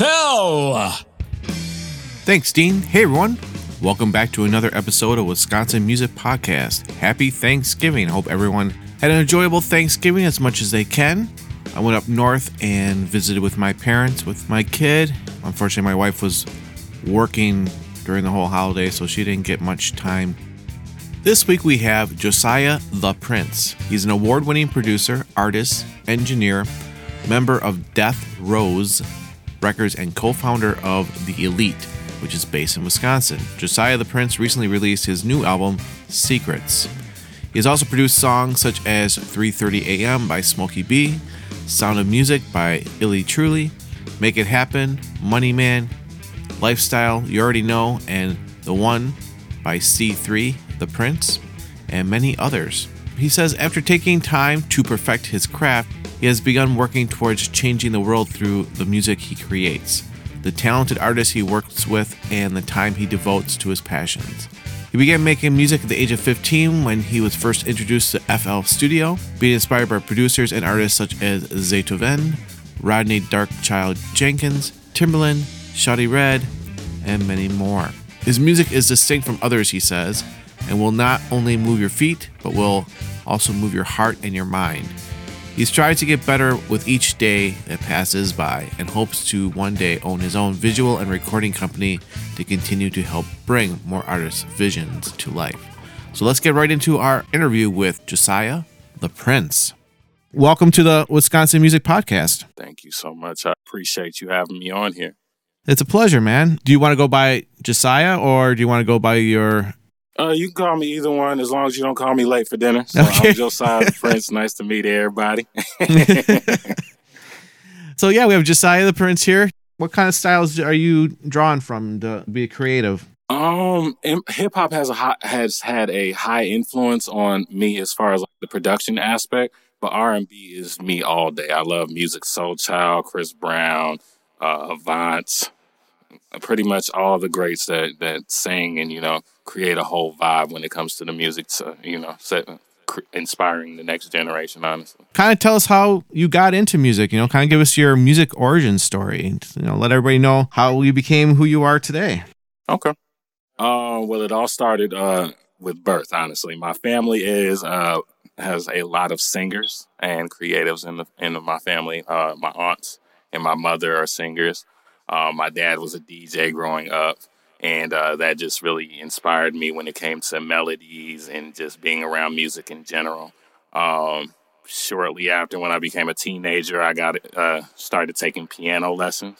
Fell. Thanks, Dean. Hey, everyone. Welcome back to another episode of Wisconsin Music Podcast. Happy Thanksgiving. I hope everyone had an enjoyable Thanksgiving as much as they can. I went up north and visited with my parents, with my kid. Unfortunately, my wife was working during the whole holiday, so she didn't get much time. This week we have Josiah the Prince. He's an award winning producer, artist, engineer, member of Death Rose Records, and co founder of The Elite, which is based in Wisconsin. Josiah the Prince recently released his new album, Secrets. He has also produced songs such as 3:30 a.m. by Smokey B, Sound of Music by Illy Truly, Make It Happen, Money Man, Lifestyle, You Already Know, and The One by C3, The Prince, and many others. He says after taking time to perfect his craft, he has begun working towards changing the world through the music he creates, the talented artists he works with, and the time he devotes to his passions. He began making music at the age of 15 when he was first introduced to FL Studio, being inspired by producers and artists such as Zaytoven, Rodney Darkchild Jenkins, Timbaland, Shawty Red, and many more. His music is distinct from others, he says, and will not only move your feet, but will also move your heart and your mind. He's tried to get better with each day that passes by and hopes to one day own his own visual and recording company to continue to help bring more artists' visions to life. So let's get right into our interview with Josiah the Prince. Welcome to the Wisconsin Music Podcast. Thank you so much. I appreciate you having me on here. It's a pleasure, man. Do you want to go by Josiah or do you want to go by your Uh, you can call me either one as long as you don't call me late for dinner. So Okay. I'm Josiah the Prince. Nice to meet everybody. So yeah, we have Josiah the Prince here. What kind of styles are you drawing from to be creative? um, hip hop has a high, has had a high influence on me as far as like the production aspect, but R and B is me all day. I love Musiq Soulchild, Chris Brown, uh, Avant, pretty much all the greats that that sing and you know create a whole vibe when it comes to the music. To you know, set, cr- inspiring the next generation. Honestly. Kind of tell us how you got into music. You know, kind of give us your music origin story. You know, let everybody know how you became who you are today. Okay. Uh, well, it all started uh, with birth. Honestly, my family is uh, has a lot of singers and creatives in the in my family. Uh, my aunts and my mother are singers. Uh, my dad was a DJ growing up, and uh, that just really inspired me when it came to melodies and just being around music in general. Um, shortly after, when I became a teenager, I got uh, started taking piano lessons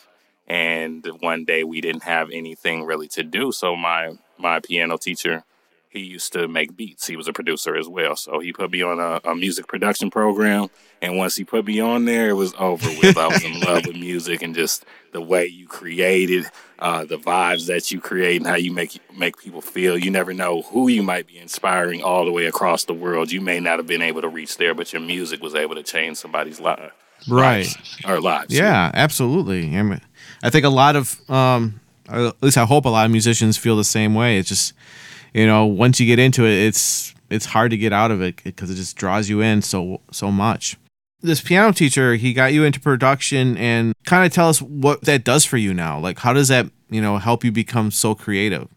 and one day we didn't have anything really to do so my my piano teacher he used to make beats. He was a producer as well. So he put me on a, a music production program. And once he put me on there it was over with. I was in love with music and just the way you created uh, the vibes that you create and how you make make people feel. You never know who you might be inspiring all the way across the world. You may not have been able to reach there but your music was able to change somebody's life Right. or lives. Yeah, absolutely. I, mean, I think a lot of, um, at least I hope a lot of musicians feel the same way. It's just, you know, once you get into it, it's it's hard to get out of it because it just draws you in so so much. This piano teacher, he got you into production, and kind of tell us what that does for you now. Like, how does that you know help you become so creative?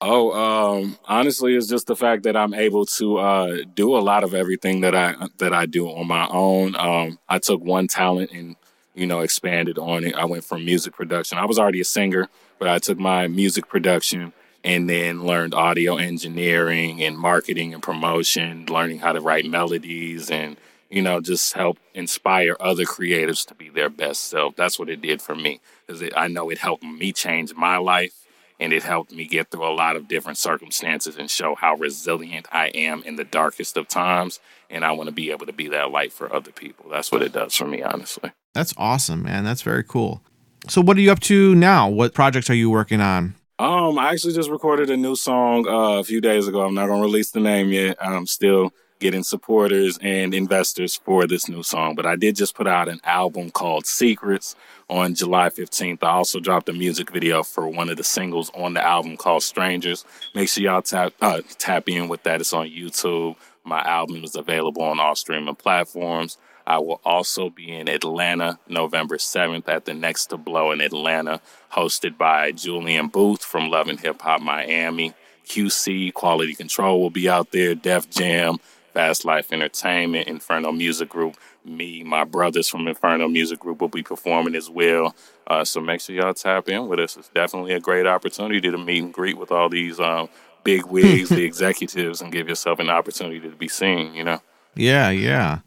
Oh, um, honestly, it's just the fact that I'm able to uh, do a lot of everything that I that I do on my own. Um, I took one talent and you know expanded on it. I went from music production. I was already a singer, but I took my music production and then learned audio engineering and marketing and promotion, learning how to write melodies and you know just help inspire other creatives to be their best self. That's what it did for me because I know it helped me change my life and it helped me get through a lot of different circumstances and show how resilient I am in the darkest of times. And I want to be able to be that light for other people. That's what it does for me, honestly. That's awesome, man. That's very cool. So, what are you up to now? What projects are you working on? Um, I actually just recorded a new song uh, a few days ago. I'm not gonna release the name yet. I'm still getting supporters and investors for this new song. But I did just put out an album called Secrets on July 15th. I also dropped a music video for one of the singles on the album called Strangers. Make sure y'all tap uh, tap in with that. It's on YouTube. My album is available on all streaming platforms. I will also be in Atlanta November 7th at the Next to Blow in Atlanta, hosted by Julian Booth from Love and Hip Hop Miami. QC Quality Control will be out there, Def Jam, Fast Life Entertainment, Inferno Music Group. Me, my brothers from Inferno Music Group will be performing as well. Uh, so make sure y'all tap in with us. It's definitely a great opportunity to meet and greet with all these um, big wigs, the executives, and give yourself an opportunity to be seen. You know. Yeah, yeah.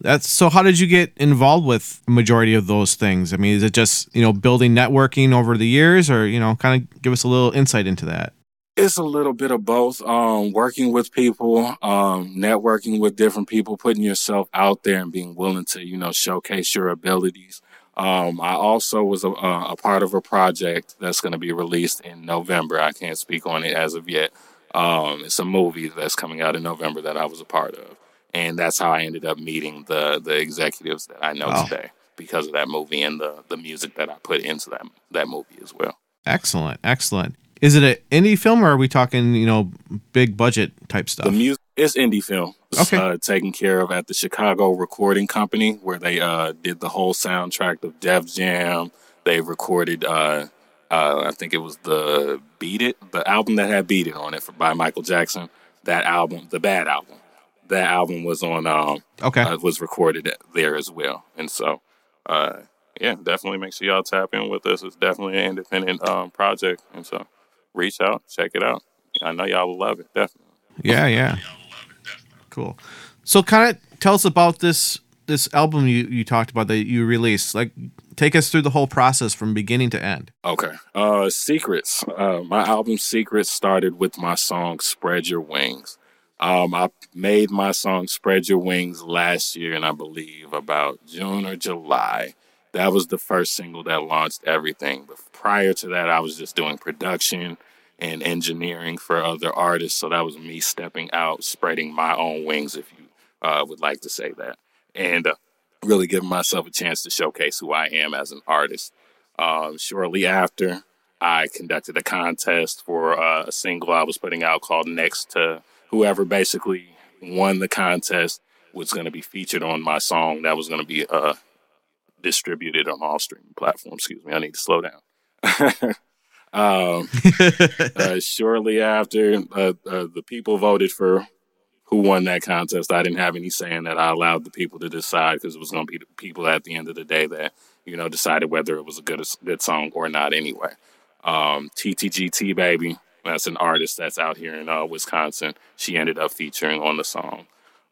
That's so. How did you get involved with majority of those things? I mean, is it just you know building networking over the years, or you know, kind of give us a little insight into that? It's a little bit of both. Um, working with people, um, networking with different people, putting yourself out there and being willing to, you know, showcase your abilities. Um, I also was a, a, part of a project that's going to be released in November. I can't speak on it as of yet. Um, it's a movie that's coming out in November that I was a part of, and that's how I ended up meeting the the executives that I know wow. today because of that movie and the the music that I put into that that movie as well. Excellent, excellent. Is it an indie film, or are we talking, you know, big budget type stuff? The music it's indie film. It's, okay. Uh, taken care of at the Chicago Recording Company, where they uh, did the whole soundtrack of Def Jam. They recorded, uh, uh, I think it was the Beat It, the album that had Beat It on it for, by Michael Jackson. That album, the Bad album, that album was on. Um, okay, uh, was recorded there as well, and so uh, yeah, definitely make sure y'all tap in with us. It's definitely an independent um, project, and so reach out, check it out. I know y'all will love it, definitely. Yeah, yeah. Cool. So, kind of tell us about this this album you you talked about that you released. Like, take us through the whole process from beginning to end. Okay. Uh, Secrets. Uh, my album Secrets started with my song "Spread Your Wings." Um, I made my song "Spread Your Wings" last year, and I believe about June or July. That was the first single that launched everything. But prior to that, I was just doing production and engineering for other artists. So that was me stepping out, spreading my own wings, if you uh, would like to say that, and uh, really giving myself a chance to showcase who I am as an artist. Um, shortly after, I conducted a contest for uh, a single I was putting out called Next to whoever basically won the contest was going to be featured on my song that was going to be uh, distributed on all streaming platforms. Excuse me, I need to slow down. um, uh, shortly after, uh, uh, the people voted for who won that contest. I didn't have any saying that. I allowed the people to decide because it was going to be the people at the end of the day that you know decided whether it was a good good song or not. Anyway, um, TTGT baby, that's an artist that's out here in uh, Wisconsin. She ended up featuring on the song.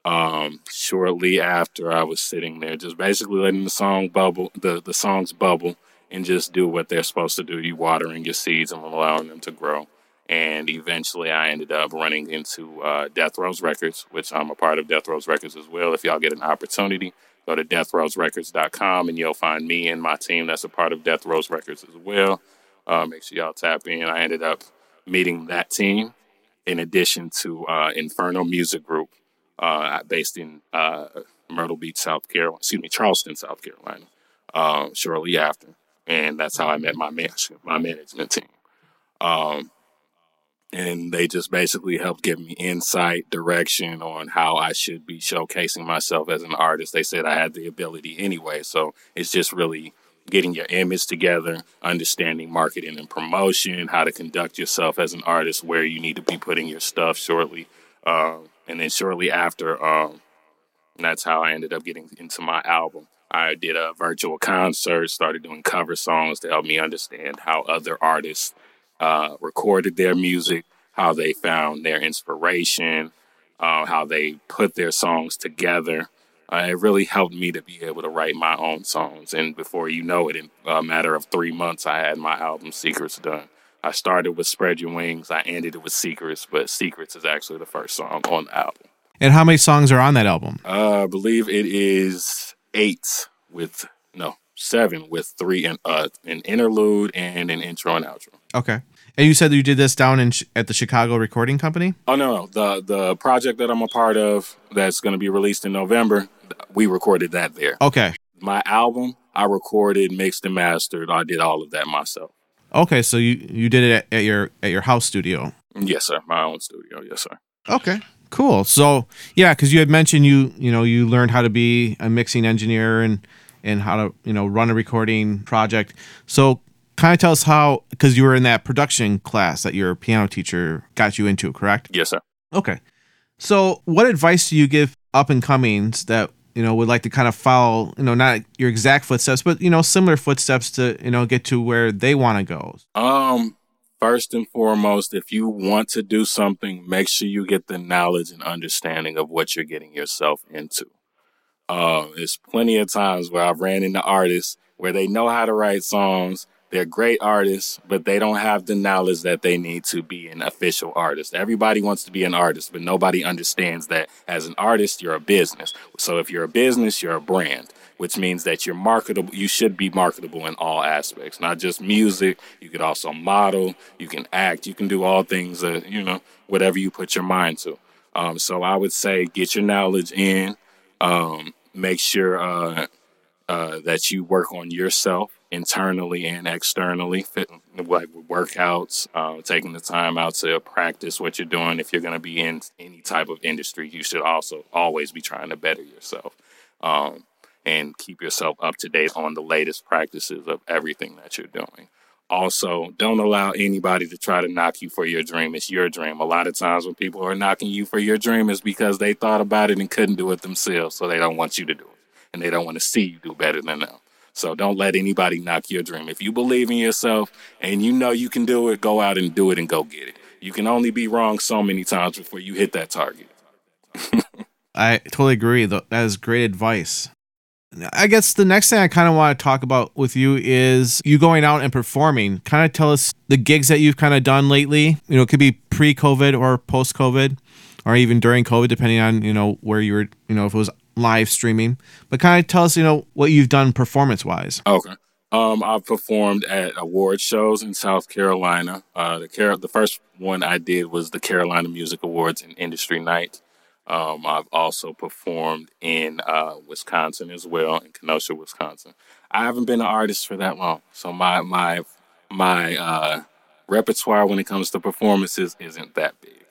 Um, shortly after, I was sitting there, just basically letting the song bubble, the the songs bubble, and just do what they're supposed to do. You watering your seeds and allowing them to grow. And eventually, I ended up running into uh, Death Rose Records, which I'm a part of Death Rose Records as well. If y'all get an opportunity, go to deathroserecords.com and you'll find me and my team that's a part of Death Rose Records as well. Uh, make sure y'all tap in. I ended up meeting that team in addition to uh, Inferno Music Group, uh, based in uh, Myrtle Beach, South Carolina, excuse me, Charleston, South Carolina, um, shortly after. And that's how I met my man- my management team. Um, and they just basically helped give me insight, direction on how I should be showcasing myself as an artist. They said I had the ability anyway, so it's just really getting your image together, understanding marketing and promotion, how to conduct yourself as an artist, where you need to be putting your stuff shortly. Um, and then shortly after, um, that's how I ended up getting into my album. I did a virtual concert, started doing cover songs to help me understand how other artists uh, recorded their music, how they found their inspiration, uh, how they put their songs together. Uh, it really helped me to be able to write my own songs. And before you know it, in a matter of three months, I had my album Secrets done. I started with Spread Your Wings. I ended it with Secrets, but Secrets is actually the first song on the album. And how many songs are on that album? Uh, I believe it is eight with no seven with three and uh, an interlude and an intro and outro. Okay. And you said that you did this down in at the Chicago Recording Company. Oh no, no, the the project that I'm a part of that's going to be released in November, we recorded that there. Okay. My album, I recorded, mixed, and mastered. I did all of that myself. Okay, so you you did it at, at your at your house studio. Yes, sir. My own studio. Yes, sir. Okay. Cool. So yeah, because you had mentioned you you know you learned how to be a mixing engineer and and how to you know run a recording project. So kind of tell us how because you were in that production class that your piano teacher got you into, correct? Yes, sir. Okay. So what advice do you give up and comings that you know would like to kind of follow you know not your exact footsteps but you know similar footsteps to you know get to where they want to go? Um, first and foremost, if you want to do something, make sure you get the knowledge and understanding of what you're getting yourself into. Uh, there's plenty of times where I've ran into artists where they know how to write songs. They're great artists, but they don't have the knowledge that they need to be an official artist. Everybody wants to be an artist, but nobody understands that as an artist, you're a business. So if you're a business, you're a brand, which means that you're marketable. You should be marketable in all aspects, not just music. You could also model, you can act, you can do all things that, you know, whatever you put your mind to. Um, so I would say get your knowledge in. Um, make sure uh, uh, that you work on yourself internally and externally, like workouts, uh, taking the time out to practice what you're doing. If you're going to be in any type of industry, you should also always be trying to better yourself um, and keep yourself up to date on the latest practices of everything that you're doing. Also, don't allow anybody to try to knock you for your dream. It's your dream. A lot of times when people are knocking you for your dream is because they thought about it and couldn't do it themselves. So they don't want you to do it. And they don't want to see you do better than them. So don't let anybody knock your dream. If you believe in yourself and you know you can do it, go out and do it and go get it. You can only be wrong so many times before you hit that target. I totally agree. That is great advice. I guess the next thing I kind of want to talk about with you is you going out and performing. Kind of tell us the gigs that you've kind of done lately. You know, it could be pre-COVID or post-COVID, or even during COVID, depending on you know where you were. You know, if it was live streaming. But kind of tell us, you know, what you've done performance-wise. Okay. Um, I've performed at award shows in South Carolina. Uh, the Car- the first one I did was the Carolina Music Awards and Industry Night. Um, I've also performed in uh, Wisconsin as well, in Kenosha, Wisconsin. I haven't been an artist for that long, so my my my uh, repertoire when it comes to performances isn't that big.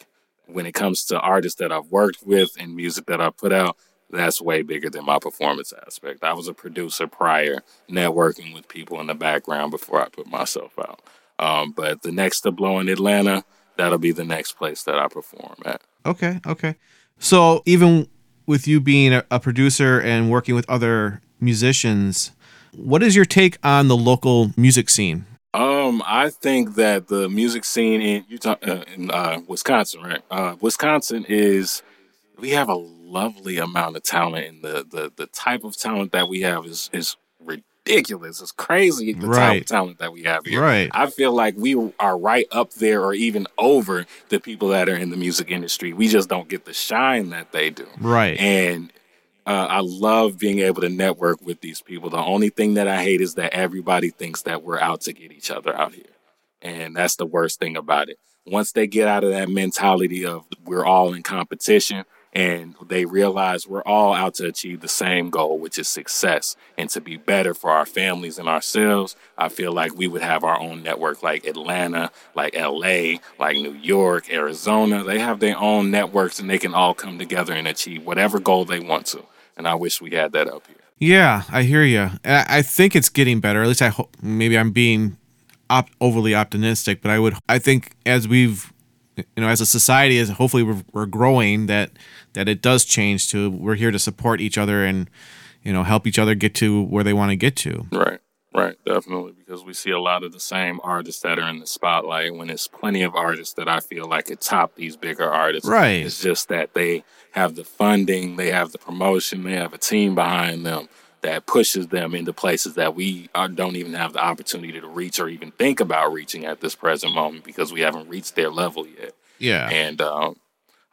When it comes to artists that I've worked with and music that I put out, that's way bigger than my performance aspect. I was a producer prior, networking with people in the background before I put myself out. Um, but the next to blow in Atlanta, that'll be the next place that I perform at. Okay, okay. So even with you being a, a, producer and working with other musicians, what is your take on the local music scene? Um, I think that the music scene in Utah, uh, in uh, Wisconsin, right? Uh, Wisconsin is we have a lovely amount of talent, and the the the type of talent that we have is is ridiculous. It's crazy the right. type of talent that we have here. Right. I feel like we are right up there or even over the people that are in the music industry. We just don't get the shine that they do. Right. And uh, I love being able to network with these people. The only thing that I hate is that everybody thinks that we're out to get each other out here. And that's the worst thing about it. Once they get out of that mentality of we're all in competition, and they realize we're all out to achieve the same goal, which is success and to be better for our families and ourselves. I feel like we would have our own network like Atlanta, like LA, like New York, Arizona. They have their own networks and they can all come together and achieve whatever goal they want to. And I wish we had that up here. Yeah, I hear you. I think it's getting better. At least I hope. Maybe I'm being op- overly optimistic, but I would. I think as we've you know as a society as hopefully we're, we're growing that that it does change to we're here to support each other and you know help each other get to where they want to get to right Right, definitely, because we see a lot of the same artists that are in the spotlight when it's plenty of artists that I feel like could top these bigger artists. Right. It's just that they have the funding, they have the promotion, they have a team behind them that pushes them into places that we are, don't even have the opportunity to reach or even think about reaching at this present moment because we haven't reached their level yet. Yeah. And um,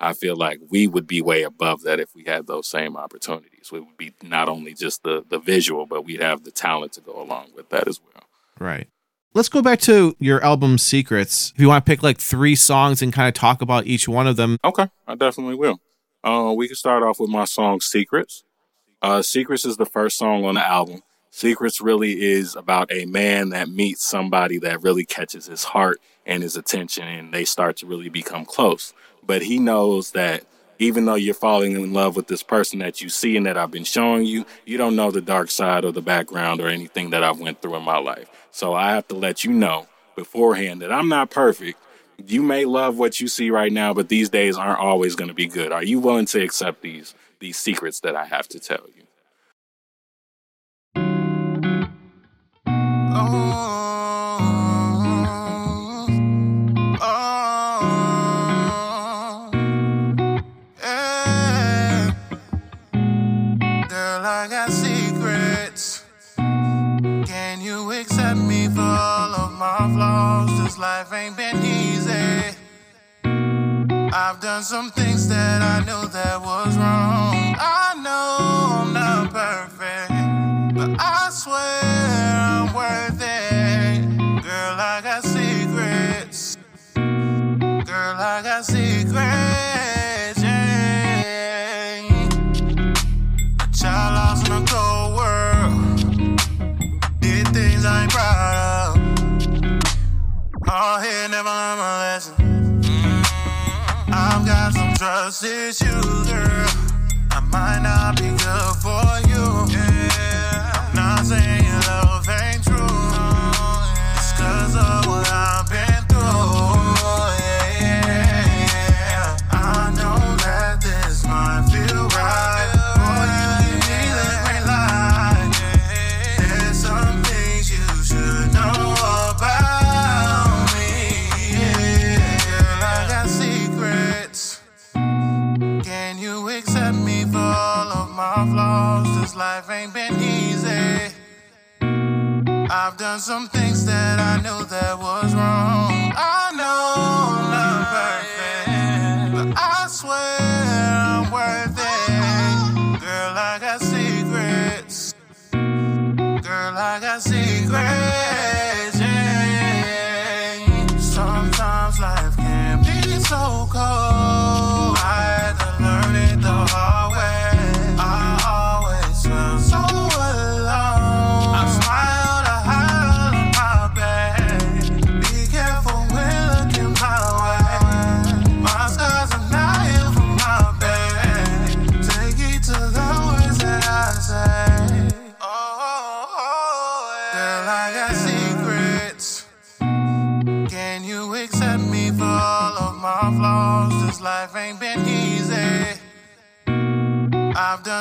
I feel like we would be way above that if we had those same opportunities. We would be not only just the the visual, but we'd have the talent to go along with that as well. Right. Let's go back to your album Secrets. If you want to pick like three songs and kind of talk about each one of them. Okay, I definitely will. Uh, we can start off with my song Secrets. Uh, Secrets is the first song on the album. Secrets really is about a man that meets somebody that really catches his heart and his attention, and they start to really become close. But he knows that even though you're falling in love with this person that you see and that I've been showing you, you don't know the dark side or the background or anything that I've went through in my life. So I have to let you know beforehand that I'm not perfect. You may love what you see right now, but these days aren't always going to be good. Are you willing to accept these these secrets that I have to tell you? I've done some things that I knew that was wrong. I know I'm not perfect, but I swear I'm worth it. Girl, I got secrets. Girl, I got secrets.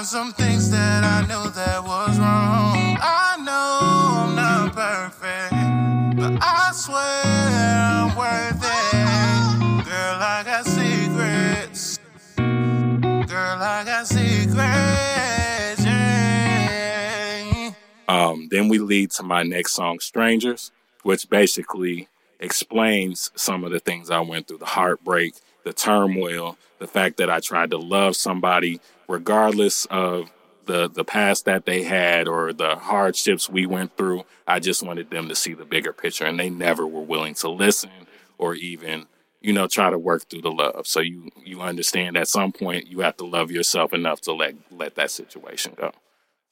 Done some things that I knew that was wrong. I know I'm not perfect, but I swear I'm worth it. Girl, I got secrets. Girl, I got secrets. Yeah. Um, then we lead to my next song, Strangers, which basically explains some of the things I went through the heartbreak, the turmoil, the fact that I tried to love somebody regardless of the, the past that they had or the hardships we went through. I just wanted them to see the bigger picture, and they never were willing to listen or even you know try to work through the love so you you understand at some point you have to love yourself enough to let let that situation go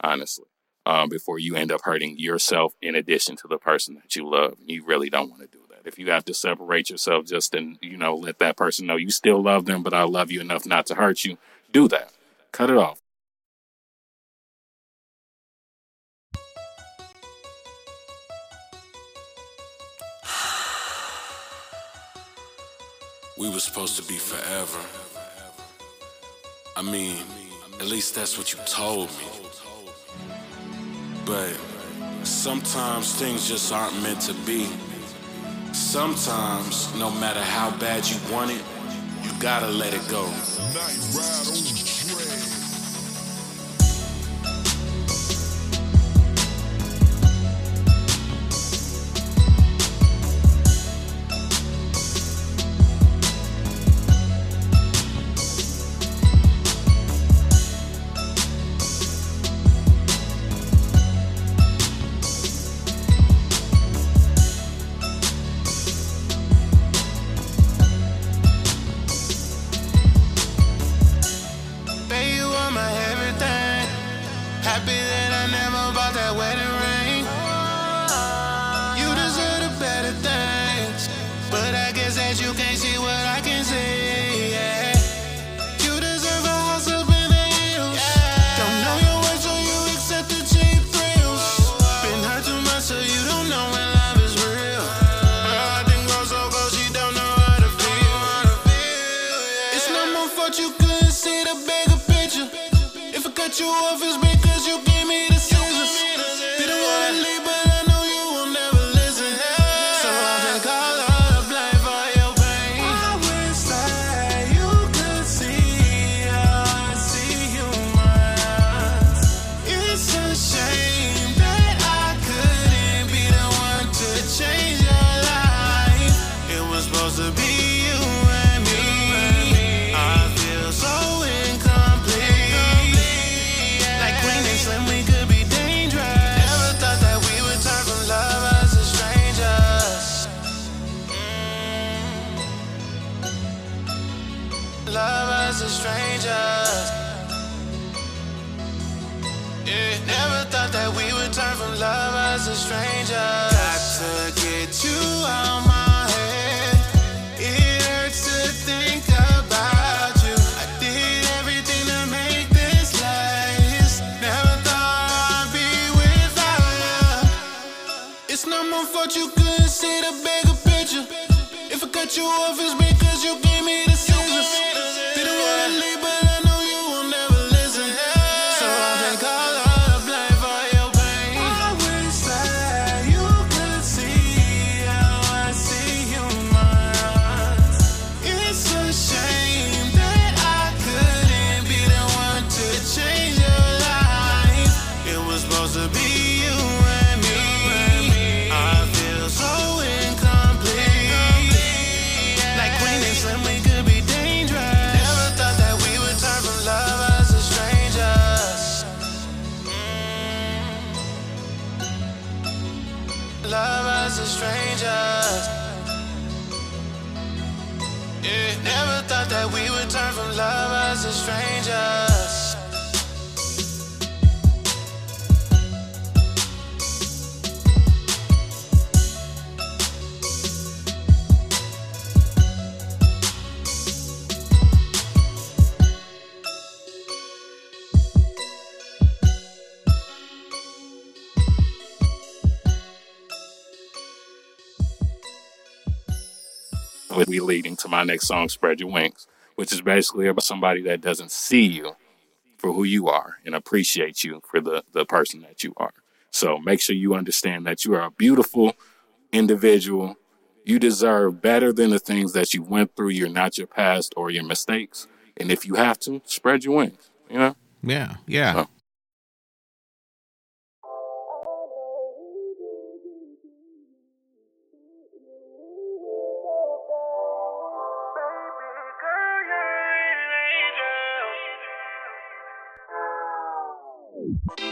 honestly um, before you end up hurting yourself in addition to the person that you love. You really don't want to do that. If you have to separate yourself just and, you know, let that person know you still love them, but I love you enough not to hurt you, do that cut it off. We were supposed to be forever. I mean, at least that's what you told me. But sometimes things just aren't meant to be. Sometimes, no matter how bad you want it, you gotta let it go. supposed to be you and me. I feel so incomplete. Like when we could be dangerous. Never thought that we would turn from lovers to strangers. Mm. Lovers to strangers. Yeah, never thought that we would turn from lovers to strangers. be leading to my next song, Spread Your Wings, which is basically about somebody that doesn't see you for who you are and appreciate you for the, the person that you are. So make sure you understand that you are a beautiful individual. You deserve better than the things that you went through. You're not your past or your mistakes. And if you have to, spread your wings, you know? Yeah, yeah. So. you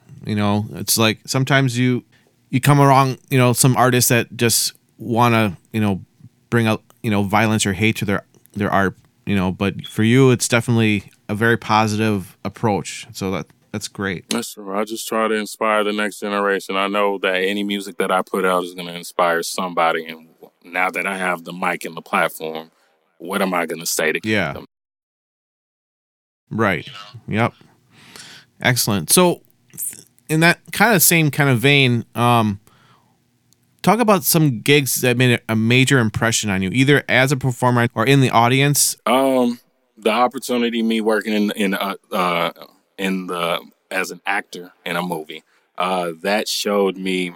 You know, it's like sometimes you you come along, you know, some artists that just want to, you know, bring out, you know, violence or hate to their their art, you know, but for you it's definitely a very positive approach. So that that's great. That's true. I just try to inspire the next generation. I know that any music that I put out is going to inspire somebody. And now that I have the mic and the platform, what am I going to say to Yeah. them? Right. Yep. Excellent. So, in that kind of same kind of vein, um, talk about some gigs that made a major impression on you, either as a performer or in the audience. Um, the opportunity, me working in in uh, uh in the as an actor in a movie, uh, that showed me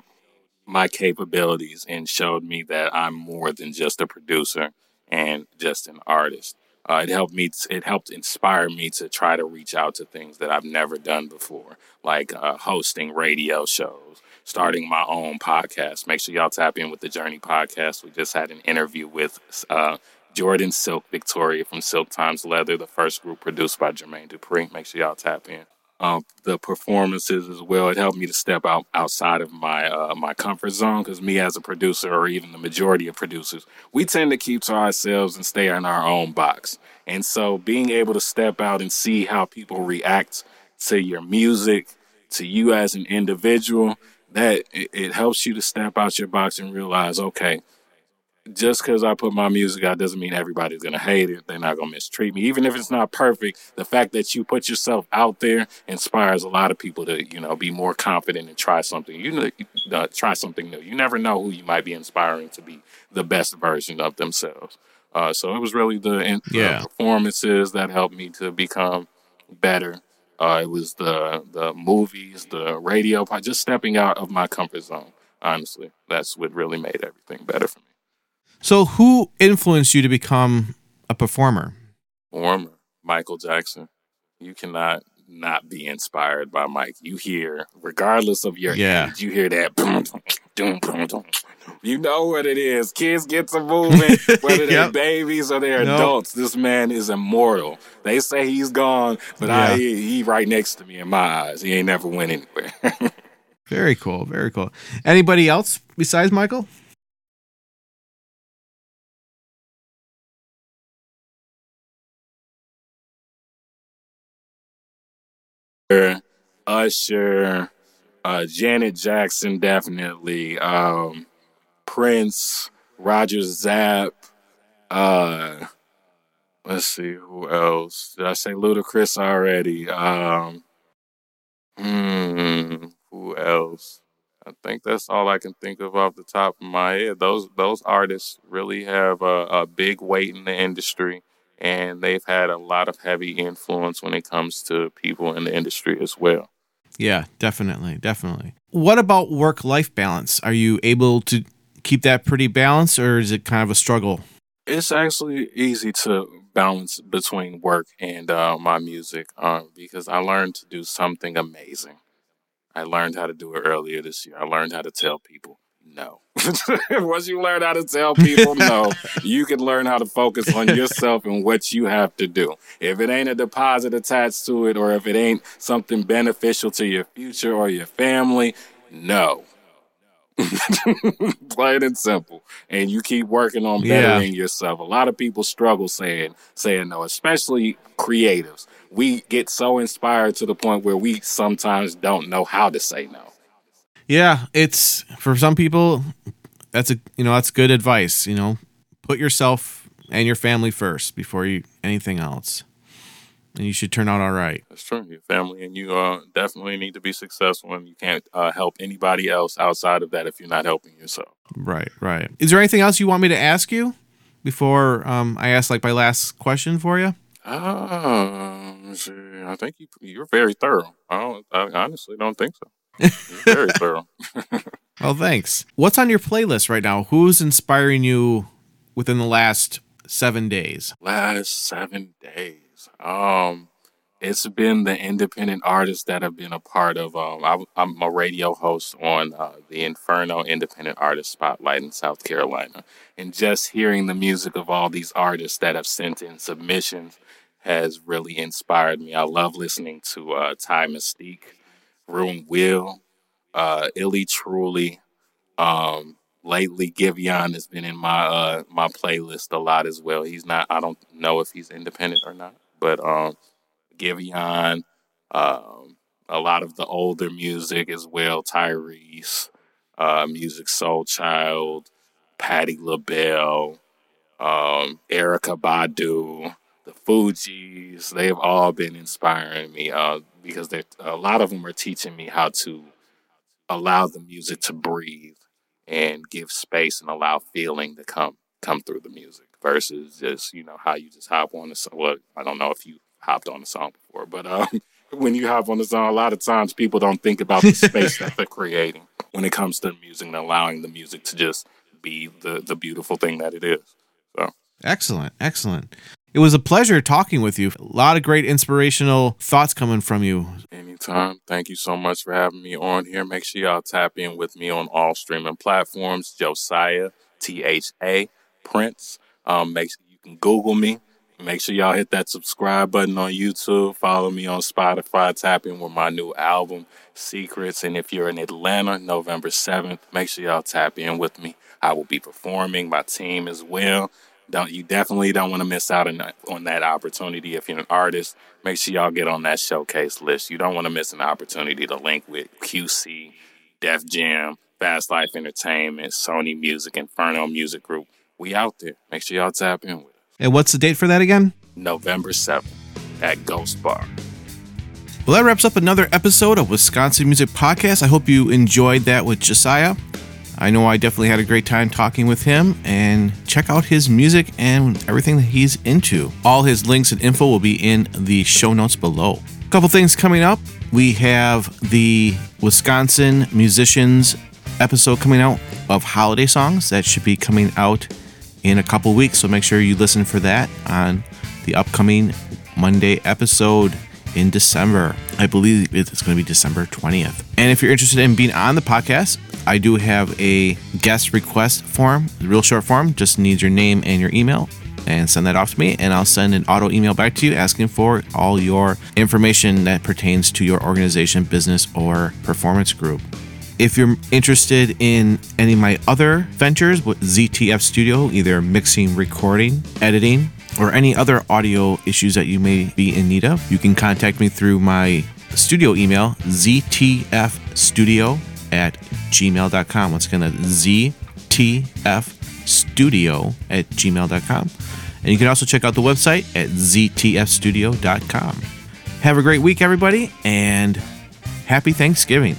my capabilities and showed me that I'm more than just a producer and just an artist. Uh, it helped me. T- it helped inspire me to try to reach out to things that I've never done before, like uh, hosting radio shows, starting my own podcast. Make sure y'all tap in with the Journey podcast. We just had an interview with uh, Jordan Silk Victoria from Silk Tymes Leather, the first group produced by Jermaine Dupri. Make sure y'all tap in. Um, the performances as well. It helped me to step out outside of my uh, my comfort zone because me as a producer, or even the majority of producers, we tend to keep to ourselves and stay in our own box. And so, being able to step out and see how people react to your music, to you as an individual, that it, it helps you to step out your box and realize, okay, just because I put my music out doesn't mean everybody's gonna hate it. They're not gonna mistreat me, even if it's not perfect. The fact that you put yourself out there inspires a lot of people to, you know, be more confident and try something. You know, uh, try something new. You never know who you might be inspiring to be the best version of themselves. Uh, so it was really the, in, the performances that helped me to become better. Uh, it was the the movies, the radio, just stepping out of my comfort zone. Honestly, that's what really made everything better for me. So, who influenced you to become a performer? Warmer, Michael Jackson. You cannot not be inspired by Mike. You hear, regardless of your Yeah. age, you hear that. boom, boom, boom, boom. You know what it is. Kids get to moving, whether they're Yep. babies or they're Nope. adults. This man is immortal. They say he's gone, but I, he, he right next to me in my eyes. He ain't never went anywhere. Very cool. Very cool. Anybody else besides Michael? Usher, uh, Janet Jackson, definitely. Um, Prince, Roger Zapp. Uh, let's see who else. Did I say Ludacris already? Um, hmm, who else? I think that's all I can think of off the top of my head. Those those artists really have a, a big weight in the industry, and they've had a lot of heavy influence when it comes to people in the industry as well. Yeah, definitely, definitely. What about work-life balance? Are you able to keep that pretty balanced, or is it kind of a struggle? It's actually easy to balance between work and uh, my music um, because I learned to do something amazing. I learned how to do it earlier this year. I learned how to tell people no. Once you learn how to tell people no, you can learn how to focus on yourself and what you have to do. If it ain't a deposit attached to it, or if it ain't something beneficial to your future or your family, no. Plain and simple. And you keep working on Yeah. bettering yourself. A lot of people struggle saying saying no, especially creatives. We get so inspired to the point where we sometimes don't know how to say no. Yeah, it's for some people. That's a you know that's good advice. You know, put yourself and your family first before you anything else, and you should turn out all right. That's true. Your family and you uh, definitely need to be successful, and you can't uh, help anybody else outside of that if you're not helping yourself. Right, right. Is there anything else you want me to ask you before um, I ask like my last question for you? Um. I think you you're very thorough. I, don't, I honestly don't think so. Very thorough. Well, thanks. What's on your playlist right now? Who's inspiring you within the last seven days? Last seven days. Um, it's been the independent artists that have been a part of. Um, I, I'm a radio host on uh, the Inferno Independent Artist Spotlight in South Carolina, and just hearing the music of all these artists that have sent in submissions has really inspired me. I love listening to uh, Ty Mystique, Ruin Will, uh, Illy Truly. Um, lately, Giveon has been in my uh, my playlist a lot as well. He's not. I don't know if he's independent or not, but um, Giveon, um, a lot of the older music as well. Tyrese, uh, Musiq Soulchild, Patti LaBelle, um, Erykah Badu, the Fugees. They've all been inspiring me uh, because a lot of them are teaching me how to allow the music to breathe and give space and allow feeling to come come through the music versus just you know how you just hop on the song. Well, I don't know if you hopped on the song before, but um, when you hop on the song, a lot of times people don't think about the space that they're creating when it comes to music and allowing the music to just be the the beautiful thing that it is. So excellent, excellent. It was a pleasure talking with you. A lot of great inspirational thoughts coming from you. Anytime. Thank you so much for having me on here. Make sure y'all tap in with me on all streaming platforms. Josiah T H A Prince. Um, make sure you can Google me. Make sure y'all hit that subscribe button on YouTube. Follow me on Spotify. Tap in with my new album, Secrets. And if you're in Atlanta, November 7th, make sure y'all tap in with me. I will be performing, my team as well. Don't you definitely don't want to miss out on that, on that opportunity if you're an artist. Make sure y'all get on that showcase list. You don't want to miss an opportunity to link with QC, Def Jam, Fast Life Entertainment, Sony Music, Inferno Music Group. We out there. Make sure y'all tap in with us. And what's the date for that again? November 7th at Ghost Bar. Well, that wraps up another episode of Wisconsin Music Podcast. I hope you enjoyed that with Josiah. I know I definitely had a great time talking with him and check out his music and everything that he's into. All his links and info will be in the show notes below. A couple things coming up. We have the Wisconsin musicians episode coming out of holiday songs that should be coming out in a couple weeks. So make sure you listen for that on the upcoming Monday episode in December. I believe it's going to be December 20th. And if you're interested in being on the podcast, I do have a guest request form, real short form, just needs your name and your email and send that off to me and I'll send an auto email back to you asking for all your information that pertains to your organization, business, or performance group. If you're interested in any of my other ventures with ZTF Studio, either mixing, recording, editing, or any other audio issues that you may be in need of, you can contact me through my studio email, ztfstudio at gmail.com. Once again, that's ztfstudio at gmail.com. And you can also check out the website at ztfstudio.com. Have a great week, everybody, and happy Thanksgiving.